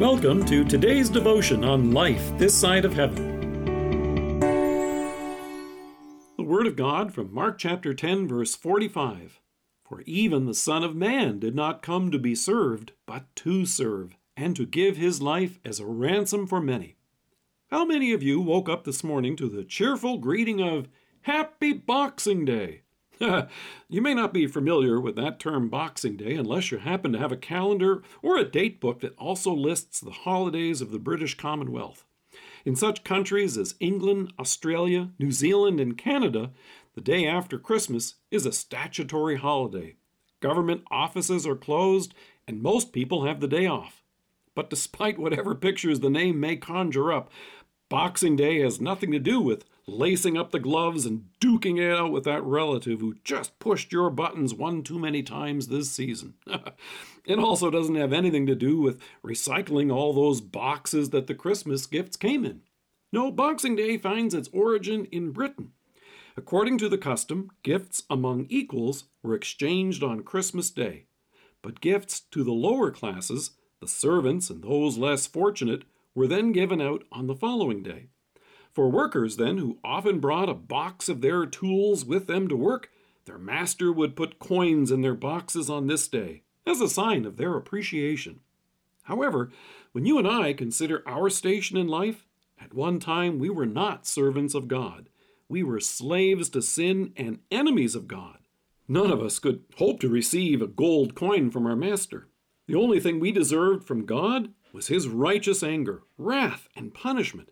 Welcome to today's devotion on life this side of heaven. The Word of God from Mark chapter 10, verse 45. For even the Son of Man did not come to be served, but to serve, and to give his life as a ransom for many. How many of you woke up this morning to the cheerful greeting of Happy Boxing Day? you may not be familiar with that term Boxing Day unless you happen to have a calendar or a date book that also lists the holidays of the British Commonwealth. In such countries as England, Australia, New Zealand, and Canada, the day after Christmas is a statutory holiday. Government offices are closed, and most people have the day off. But despite whatever pictures the name may conjure up, Boxing Day has nothing to do with lacing up the gloves and duking it out with that relative who just pushed your buttons one too many times this season. it also doesn't have anything to do with recycling all those boxes that the Christmas gifts came in. No, Boxing Day finds its origin in Britain. According to the custom, gifts among equals were exchanged on Christmas Day, but gifts to the lower classes, the servants and those less fortunate, were then given out on the following day. For workers, then, who often brought a box of their tools with them to work, their master would put coins in their boxes on this day, as a sign of their appreciation. However, when you and I consider our station in life, at one time we were not servants of God. We were slaves to sin and enemies of God. None of us could hope to receive a gold coin from our master. The only thing we deserved from God was his righteous anger, wrath, and punishment.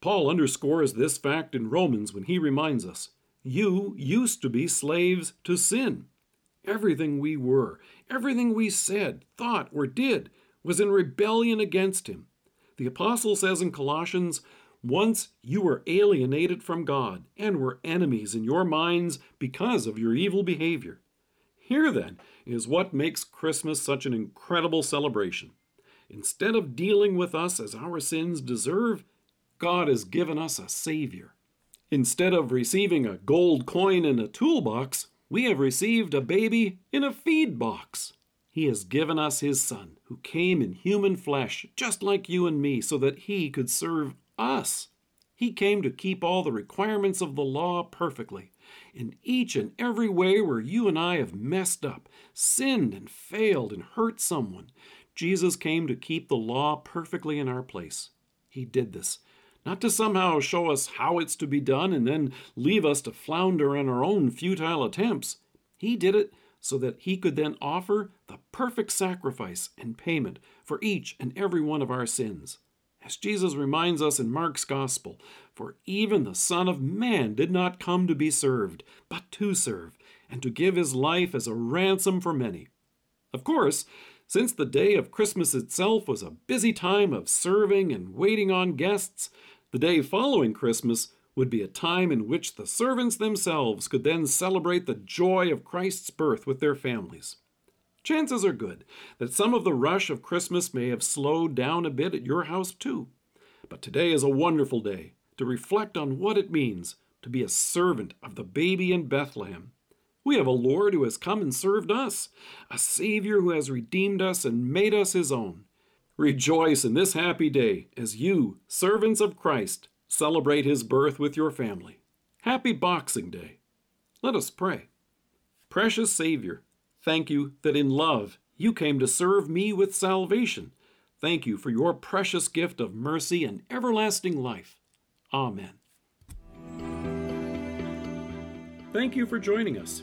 Paul underscores this fact in Romans when he reminds us You used to be slaves to sin. Everything we were, everything we said, thought, or did was in rebellion against him. The apostle says in Colossians, Once you were alienated from God and were enemies in your minds because of your evil behavior. Here, then, is what makes Christmas such an incredible celebration. Instead of dealing with us as our sins deserve, God has given us a Savior. Instead of receiving a gold coin in a toolbox, we have received a baby in a feed box. He has given us His Son, who came in human flesh, just like you and me, so that He could serve us. He came to keep all the requirements of the law perfectly. In each and every way where you and I have messed up, sinned and failed and hurt someone, Jesus came to keep the law perfectly in our place. He did this, not to somehow show us how it's to be done and then leave us to flounder in our own futile attempts. He did it so that he could then offer the perfect sacrifice and payment for each and every one of our sins. As Jesus reminds us in Mark's Gospel, for even the Son of Man did not come to be served, but to serve, and to give his life as a ransom for many. Of course, since the day of Christmas itself was a busy time of serving and waiting on guests, the day following Christmas would be a time in which the servants themselves could then celebrate the joy of Christ's birth with their families. Chances are good that some of the rush of Christmas may have slowed down a bit at your house too. But today is a wonderful day to reflect on what it means to be a servant of the baby in Bethlehem we have a Lord who has come and served us, a Savior who has redeemed us and made us his own. Rejoice in this happy day as you, servants of Christ, celebrate his birth with your family. Happy Boxing Day. Let us pray. Precious Savior, thank you that in love you came to serve me with salvation. Thank you for your precious gift of mercy and everlasting life. Amen. Thank you for joining us.